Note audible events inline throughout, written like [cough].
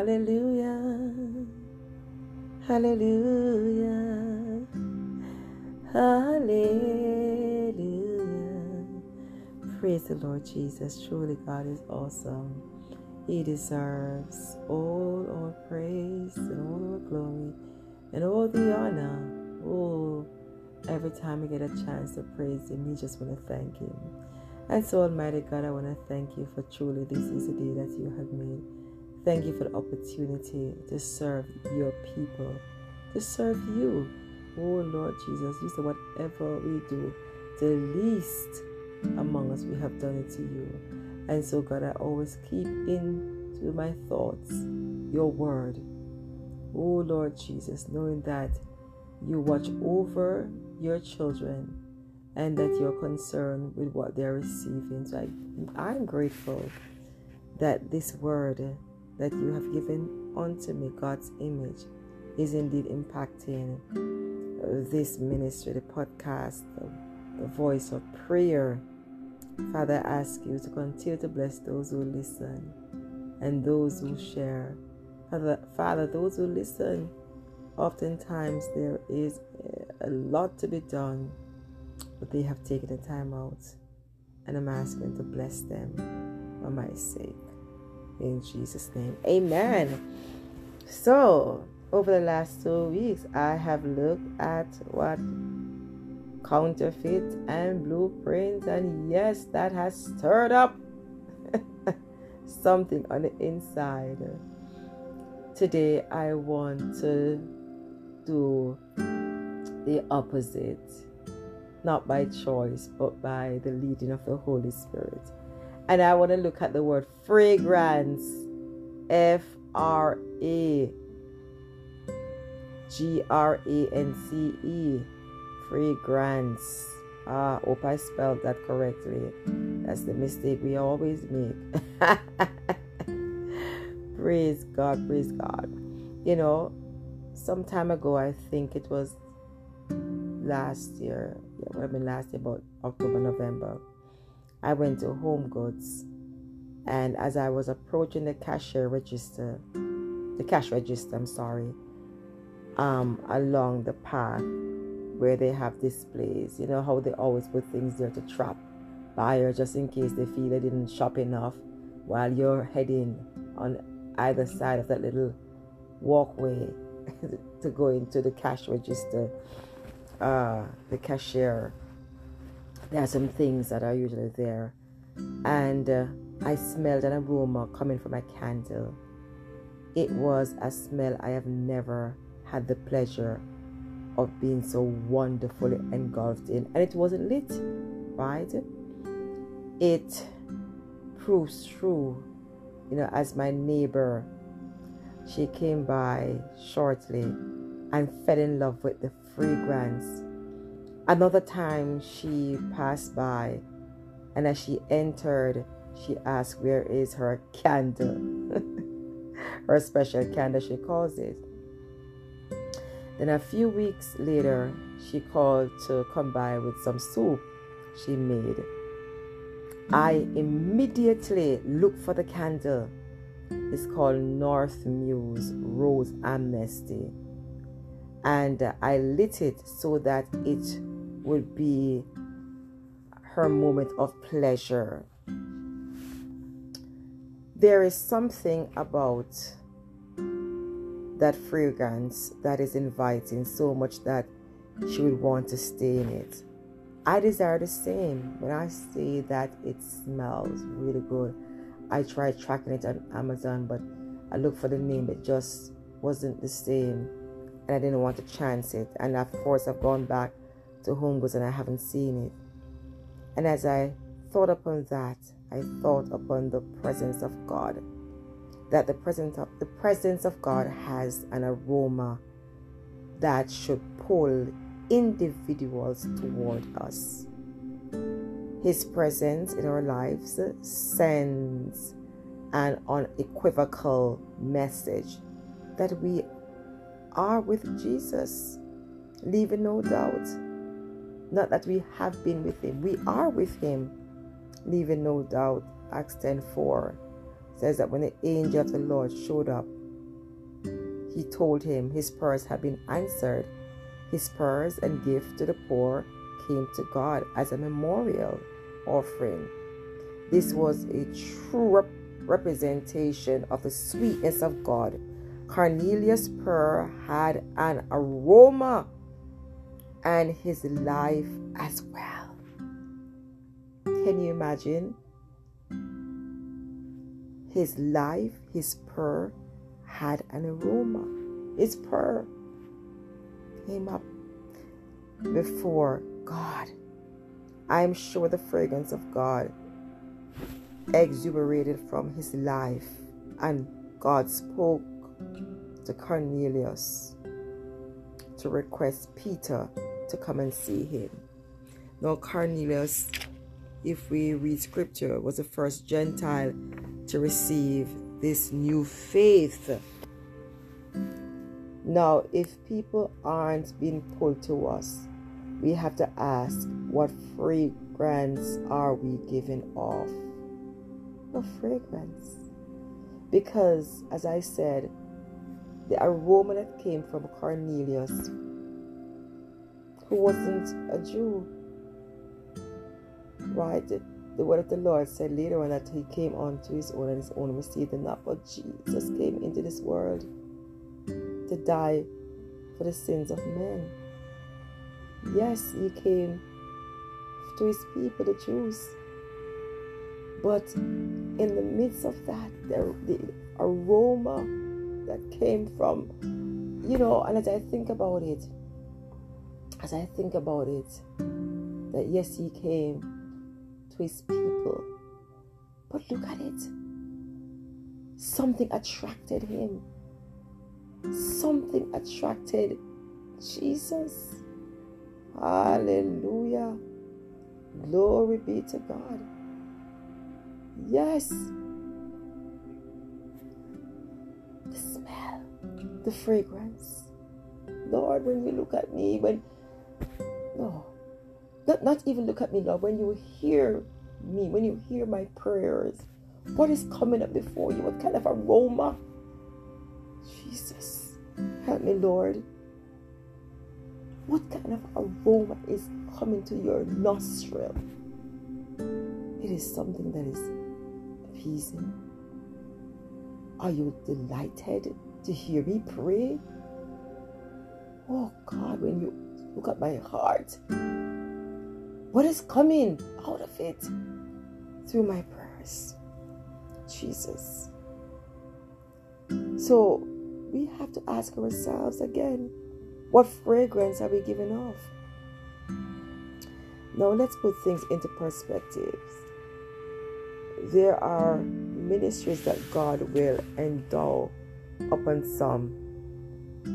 Hallelujah. Hallelujah. Hallelujah. Praise the Lord Jesus. Truly, God is awesome. He deserves all our praise and all our glory and all the honor. Oh, every time we get a chance to praise Him, we just want to thank Him. And so, Almighty God, I want to thank you for truly this is the day that you have made. Thank you for the opportunity to serve your people, to serve you. Oh Lord Jesus, you said whatever we do, the least among us, we have done it to you. And so, God, I always keep into my thoughts your word. Oh Lord Jesus, knowing that you watch over your children and that you're concerned with what they're receiving. So I, I'm grateful that this word that you have given unto me, God's image, is indeed impacting this ministry, the podcast, the, the voice of prayer. Father, I ask you to continue to bless those who listen and those who share. Father, Father, those who listen, oftentimes there is a lot to be done, but they have taken the time out, and I'm asking to bless them for my sake in Jesus' name. Amen. So, over the last two weeks, I have looked at what counterfeit and blueprints, and yes, that has stirred up [laughs] something on the inside. Today, I want to do the opposite, not by choice, but by the leading of the Holy Spirit. And I want to look at the word fragrance. F R A G R A N C E. Fragrance. Ah, hope I spelled that correctly. That's the mistake we always make. [laughs] praise God, praise God. You know, some time ago, I think it was last year. Yeah, what I mean last year, about October, November. I went to Home Goods, and as I was approaching the cashier register, the cash register, I'm sorry, um, along the path where they have displays, you know how they always put things there to trap buyers just in case they feel they didn't shop enough while you're heading on either side of that little walkway [laughs] to go into the cash register, uh, the cashier there are some things that are usually there. And uh, I smelled an aroma coming from a candle. It was a smell I have never had the pleasure of being so wonderfully engulfed in. And it wasn't lit, right? It proves true, you know, as my neighbor, she came by shortly and fell in love with the fragrance Another time she passed by, and as she entered, she asked, Where is her candle? [laughs] her special candle, she calls it. Then a few weeks later, she called to come by with some soup she made. I immediately looked for the candle. It's called North Muse Rose Amnesty. And I lit it so that it would be her moment of pleasure. There is something about that fragrance that is inviting so much that she would want to stay in it. I desire the same. When I say that it smells really good, I tried tracking it on Amazon, but I looked for the name, it just wasn't the same, and I didn't want to chance it. And of course, I've gone back to Home Goods and I haven't seen it. And as I thought upon that, I thought upon the presence of God. That the presence of the presence of God has an aroma that should pull individuals toward us. His presence in our lives sends an unequivocal message that we are with Jesus, leaving no doubt not that we have been with him, we are with him, leaving no doubt. Acts 10 4 says that when the angel of the Lord showed up he told him his prayers had been answered. His prayers and gift to the poor came to God as a memorial offering. This mm. was a true rep- representation of the sweetness of God. Cornelius' prayer had an aroma and his life as well. Can you imagine? His life, his prayer had an aroma. His prayer came up before God. I am sure the fragrance of God exuberated from his life, and God spoke to Cornelius to request Peter to come and see him. Now, Cornelius, if we read scripture, was the first Gentile to receive this new faith. Now, if people aren't being pulled to us, we have to ask what fragrance are we giving off? What fragrance? Because, as I said, the aroma that came from Cornelius, who wasn't a Jew, right? The, the word of the Lord said later on that he came unto his own and his own received him not. But Jesus came into this world to die for the sins of men. Yes, he came to his people, the Jews. But in the midst of that, the, the aroma that came from, you know, and as I think about it, as I think about it, that yes, he came to his people, but look at it. Something attracted him. Something attracted Jesus. Hallelujah. Glory be to God. Yes. The smell, the fragrance. Lord, when you look at me, when, no, not, not even look at me, Lord, when you hear me, when you hear my prayers, what is coming up before you? What kind of aroma? Jesus, help me, Lord. What kind of aroma is coming to your nostril? It is something that is appeasing. Are you delighted to hear me pray? Oh God, when you look at my heart, what is coming out of it through my prayers? Jesus. So we have to ask ourselves again what fragrance are we giving off? Now let's put things into perspective. There are ministries that God will endow upon some.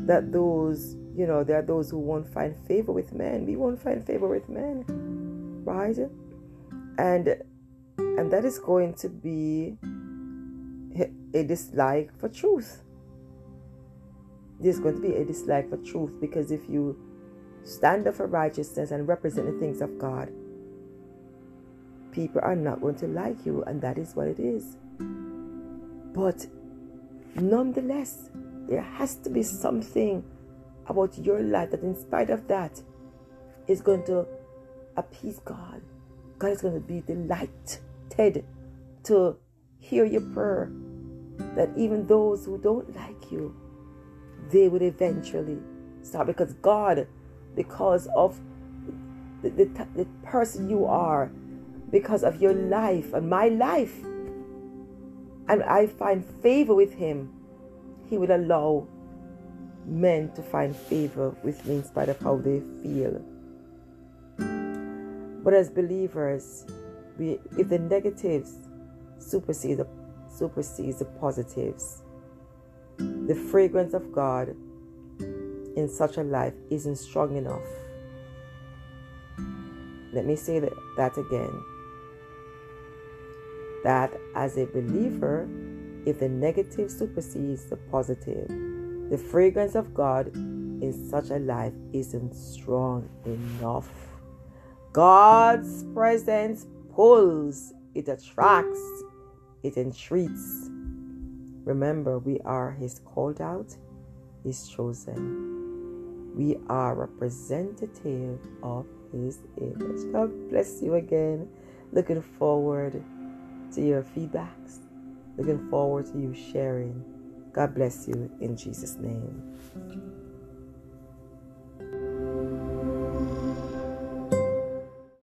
That those, you know, there are those who won't find favor with men. We won't find favor with men, right? And and that is going to be a dislike for truth. There's going to be a dislike for truth because if you stand up for righteousness and represent the things of God, people are not going to like you, and that is what it is. But nonetheless, there has to be something about your life that, in spite of that, is going to appease God. God is going to be delighted to hear your prayer. That even those who don't like you, they would eventually stop because God, because of the, the, the person you are, because of your life and my life, and I find favor with Him, He will allow men to find favor with me in spite of how they feel. But as believers, we, if the negatives supersede the, the positives, the fragrance of God in such a life isn't strong enough. Let me say that, that again. That as a believer, if the negative supersedes the positive, the fragrance of God in such a life isn't strong enough. God's presence pulls, it attracts, it entreats, Remember, we are His called out His chosen. We are representative of His image. God bless you again. Looking forward to your feedbacks. Looking forward to you sharing. God bless you in Jesus' name.